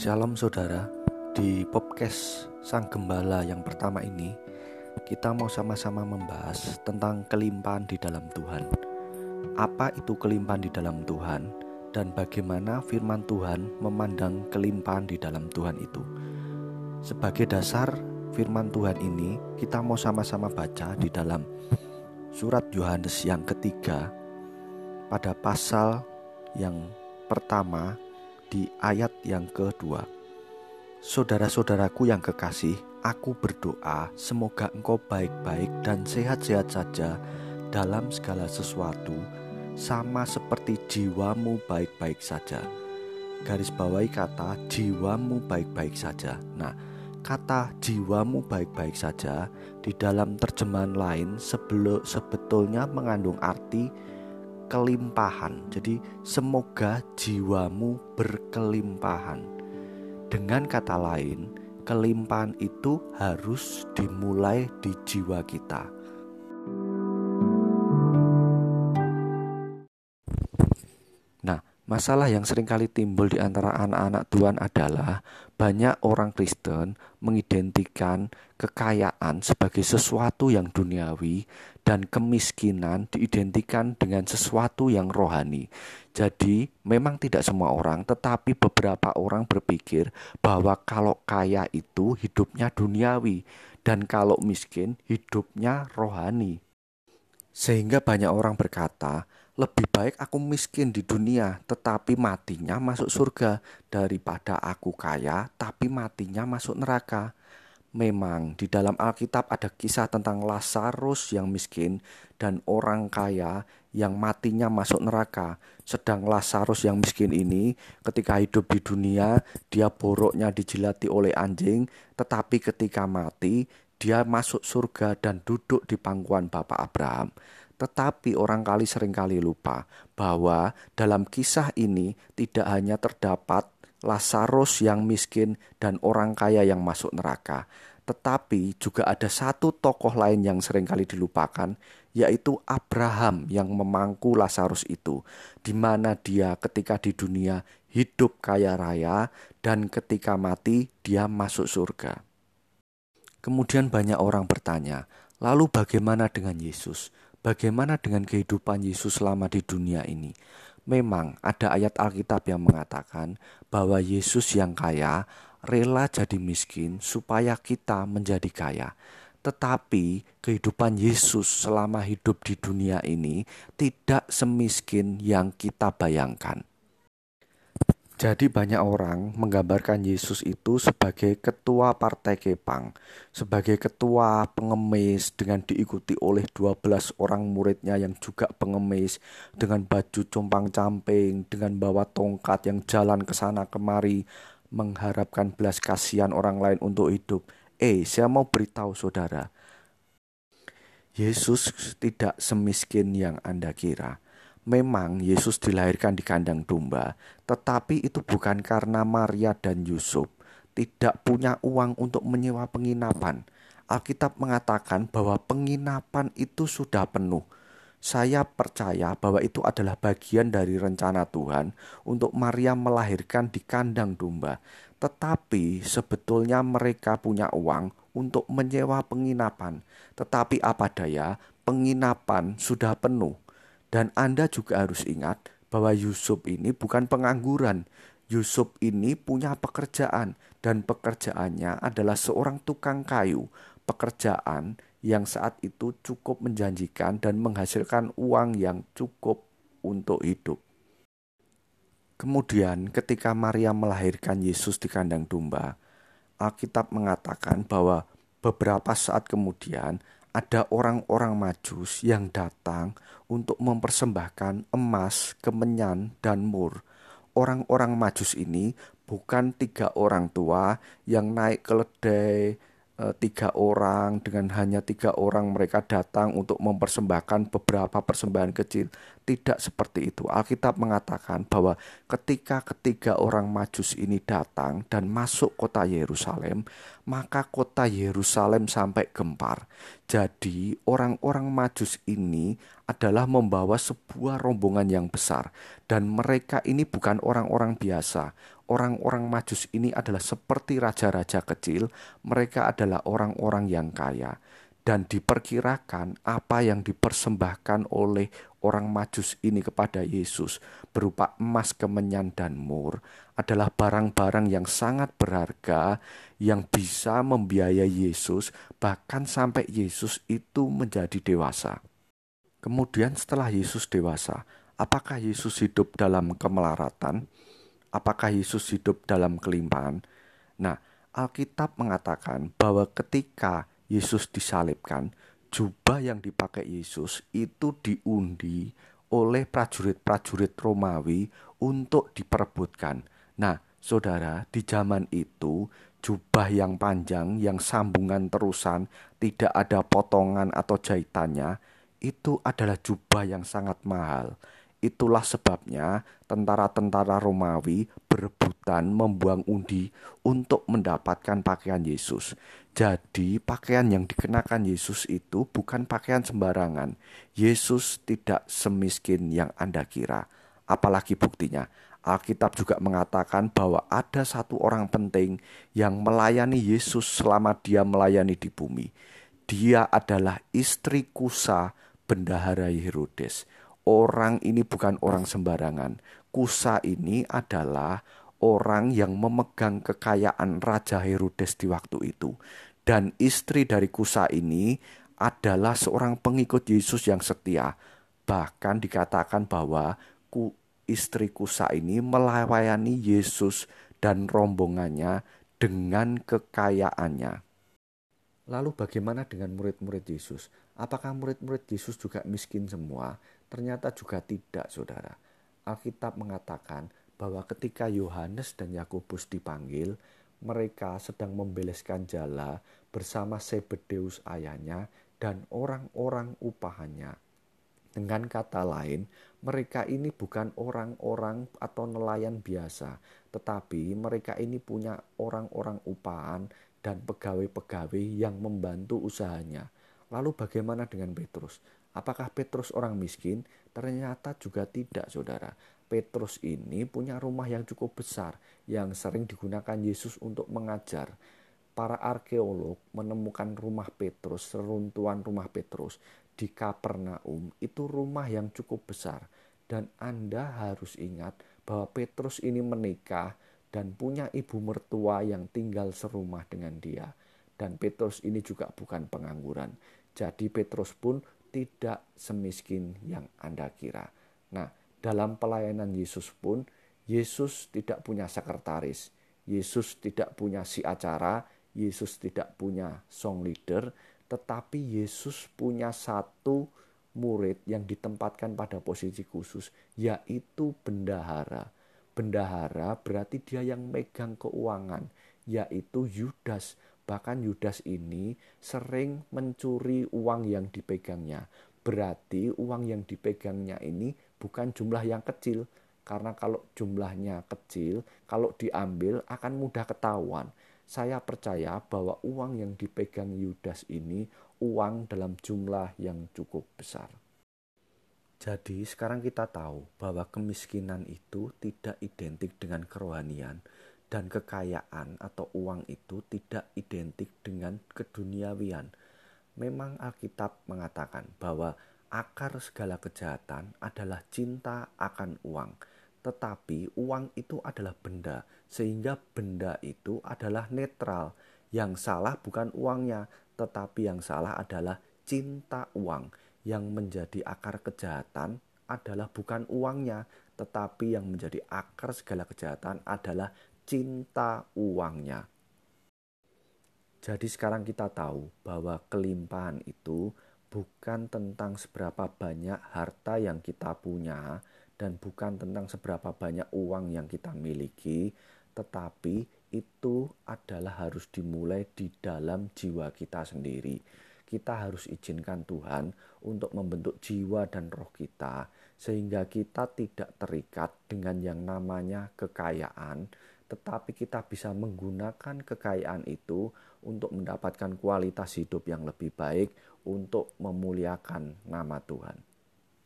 Shalom saudara, di podcast Sang Gembala yang pertama ini kita mau sama-sama membahas tentang kelimpahan di dalam Tuhan. Apa itu kelimpahan di dalam Tuhan dan bagaimana firman Tuhan memandang kelimpahan di dalam Tuhan itu. Sebagai dasar firman Tuhan ini kita mau sama-sama baca di dalam surat Yohanes yang ketiga pada pasal yang pertama di ayat yang kedua. Saudara-saudaraku yang kekasih, aku berdoa semoga engkau baik-baik dan sehat-sehat saja dalam segala sesuatu, sama seperti jiwamu baik-baik saja. Garis bawahi kata jiwamu baik-baik saja. Nah, kata jiwamu baik-baik saja di dalam terjemahan lain sebetulnya mengandung arti kelimpahan. Jadi, semoga jiwamu berkelimpahan. Dengan kata lain, kelimpahan itu harus dimulai di jiwa kita. Masalah yang sering kali timbul di antara anak-anak Tuhan adalah banyak orang Kristen mengidentikan kekayaan sebagai sesuatu yang duniawi dan kemiskinan diidentikan dengan sesuatu yang rohani. Jadi, memang tidak semua orang, tetapi beberapa orang berpikir bahwa kalau kaya itu hidupnya duniawi, dan kalau miskin hidupnya rohani. Sehingga banyak orang berkata, lebih baik aku miskin di dunia, tetapi matinya masuk surga, daripada aku kaya, tapi matinya masuk neraka. Memang di dalam Alkitab ada kisah tentang Lazarus yang miskin dan orang kaya yang matinya masuk neraka. Sedang Lazarus yang miskin ini ketika hidup di dunia dia boroknya dijilati oleh anjing, tetapi ketika mati dia masuk surga dan duduk di pangkuan Bapak Abraham. Tetapi orang kali sering kali lupa bahwa dalam kisah ini tidak hanya terdapat Lazarus yang miskin dan orang kaya yang masuk neraka. Tetapi juga ada satu tokoh lain yang sering kali dilupakan, yaitu Abraham yang memangku Lazarus itu, di mana dia ketika di dunia hidup kaya raya dan ketika mati dia masuk surga. Kemudian banyak orang bertanya, lalu bagaimana dengan Yesus? Bagaimana dengan kehidupan Yesus selama di dunia ini? Memang ada ayat Alkitab yang mengatakan bahwa Yesus yang kaya rela jadi miskin supaya kita menjadi kaya. Tetapi kehidupan Yesus selama hidup di dunia ini tidak semiskin yang kita bayangkan. Jadi banyak orang menggambarkan Yesus itu sebagai ketua partai Kepang, sebagai ketua pengemis dengan diikuti oleh 12 orang muridnya yang juga pengemis dengan baju compang-camping, dengan bawa tongkat yang jalan ke sana kemari mengharapkan belas kasihan orang lain untuk hidup. Eh, saya mau beritahu saudara, Yesus tidak semiskin yang Anda kira Memang Yesus dilahirkan di kandang domba, tetapi itu bukan karena Maria dan Yusuf tidak punya uang untuk menyewa penginapan. Alkitab mengatakan bahwa penginapan itu sudah penuh. Saya percaya bahwa itu adalah bagian dari rencana Tuhan untuk Maria melahirkan di kandang domba. Tetapi sebetulnya mereka punya uang untuk menyewa penginapan. Tetapi apa daya, penginapan sudah penuh. Dan Anda juga harus ingat bahwa Yusuf ini bukan pengangguran. Yusuf ini punya pekerjaan dan pekerjaannya adalah seorang tukang kayu. Pekerjaan yang saat itu cukup menjanjikan dan menghasilkan uang yang cukup untuk hidup. Kemudian ketika Maria melahirkan Yesus di kandang domba, Alkitab mengatakan bahwa beberapa saat kemudian ada orang-orang Majus yang datang untuk mempersembahkan emas, kemenyan, dan mur. Orang-orang Majus ini bukan tiga orang tua yang naik keledai e, tiga orang dengan hanya tiga orang mereka datang untuk mempersembahkan beberapa persembahan kecil. Tidak seperti itu. Alkitab mengatakan bahwa ketika ketiga orang Majus ini datang dan masuk kota Yerusalem, maka kota Yerusalem sampai gempar. Jadi, orang-orang Majus ini adalah membawa sebuah rombongan yang besar, dan mereka ini bukan orang-orang biasa. Orang-orang Majus ini adalah seperti raja-raja kecil, mereka adalah orang-orang yang kaya dan diperkirakan apa yang dipersembahkan oleh orang Majus ini kepada Yesus berupa emas, kemenyan, dan mur adalah barang-barang yang sangat berharga yang bisa membiayai Yesus bahkan sampai Yesus itu menjadi dewasa. Kemudian setelah Yesus dewasa, apakah Yesus hidup dalam kemelaratan? Apakah Yesus hidup dalam kelimpahan? Nah, Alkitab mengatakan bahwa ketika Yesus disalibkan, jubah yang dipakai Yesus itu diundi oleh prajurit-prajurit Romawi untuk diperebutkan. Nah, saudara, di zaman itu jubah yang panjang, yang sambungan terusan, tidak ada potongan atau jahitannya, itu adalah jubah yang sangat mahal. Itulah sebabnya tentara-tentara Romawi berebutan membuang undi untuk mendapatkan pakaian Yesus. Jadi, pakaian yang dikenakan Yesus itu bukan pakaian sembarangan. Yesus tidak semiskin yang Anda kira. Apalagi buktinya, Alkitab juga mengatakan bahwa ada satu orang penting yang melayani Yesus selama dia melayani di bumi. Dia adalah istri Kusa, bendahara Herodes orang ini bukan orang sembarangan. Kusa ini adalah orang yang memegang kekayaan Raja Herodes di waktu itu. Dan istri dari Kusa ini adalah seorang pengikut Yesus yang setia. Bahkan dikatakan bahwa ku, istri Kusa ini melayani Yesus dan rombongannya dengan kekayaannya. Lalu bagaimana dengan murid-murid Yesus? Apakah murid-murid Yesus juga miskin semua? Ternyata juga tidak, saudara. Alkitab mengatakan bahwa ketika Yohanes dan Yakobus dipanggil, mereka sedang membeleskan jala bersama Sebedeus ayahnya dan orang-orang upahannya. Dengan kata lain, mereka ini bukan orang-orang atau nelayan biasa, tetapi mereka ini punya orang-orang upahan dan pegawai-pegawai yang membantu usahanya. Lalu bagaimana dengan Petrus? Apakah Petrus orang miskin? Ternyata juga tidak, saudara. Petrus ini punya rumah yang cukup besar yang sering digunakan Yesus untuk mengajar. Para arkeolog menemukan rumah Petrus, seruntuhan rumah Petrus di Kapernaum itu rumah yang cukup besar. Dan Anda harus ingat bahwa Petrus ini menikah dan punya ibu mertua yang tinggal serumah dengan dia. Dan Petrus ini juga bukan pengangguran. Jadi Petrus pun tidak semiskin yang Anda kira. Nah, dalam pelayanan Yesus pun, Yesus tidak punya sekretaris, Yesus tidak punya si acara, Yesus tidak punya song leader, tetapi Yesus punya satu murid yang ditempatkan pada posisi khusus, yaitu bendahara. Bendahara berarti dia yang megang keuangan, yaitu Yudas Bahkan Yudas ini sering mencuri uang yang dipegangnya. Berarti uang yang dipegangnya ini bukan jumlah yang kecil. Karena kalau jumlahnya kecil, kalau diambil akan mudah ketahuan. Saya percaya bahwa uang yang dipegang Yudas ini uang dalam jumlah yang cukup besar. Jadi sekarang kita tahu bahwa kemiskinan itu tidak identik dengan kerohanian, dan kekayaan atau uang itu tidak identik dengan keduniawian. Memang Alkitab mengatakan bahwa akar segala kejahatan adalah cinta akan uang. Tetapi uang itu adalah benda, sehingga benda itu adalah netral. Yang salah bukan uangnya, tetapi yang salah adalah cinta uang. Yang menjadi akar kejahatan adalah bukan uangnya, tetapi yang menjadi akar segala kejahatan adalah cinta uangnya. Jadi sekarang kita tahu bahwa kelimpahan itu bukan tentang seberapa banyak harta yang kita punya dan bukan tentang seberapa banyak uang yang kita miliki, tetapi itu adalah harus dimulai di dalam jiwa kita sendiri. kita harus izinkan Tuhan untuk membentuk jiwa dan roh kita, sehingga kita tidak terikat dengan yang namanya kekayaan, tetapi kita bisa menggunakan kekayaan itu untuk mendapatkan kualitas hidup yang lebih baik, untuk memuliakan nama Tuhan.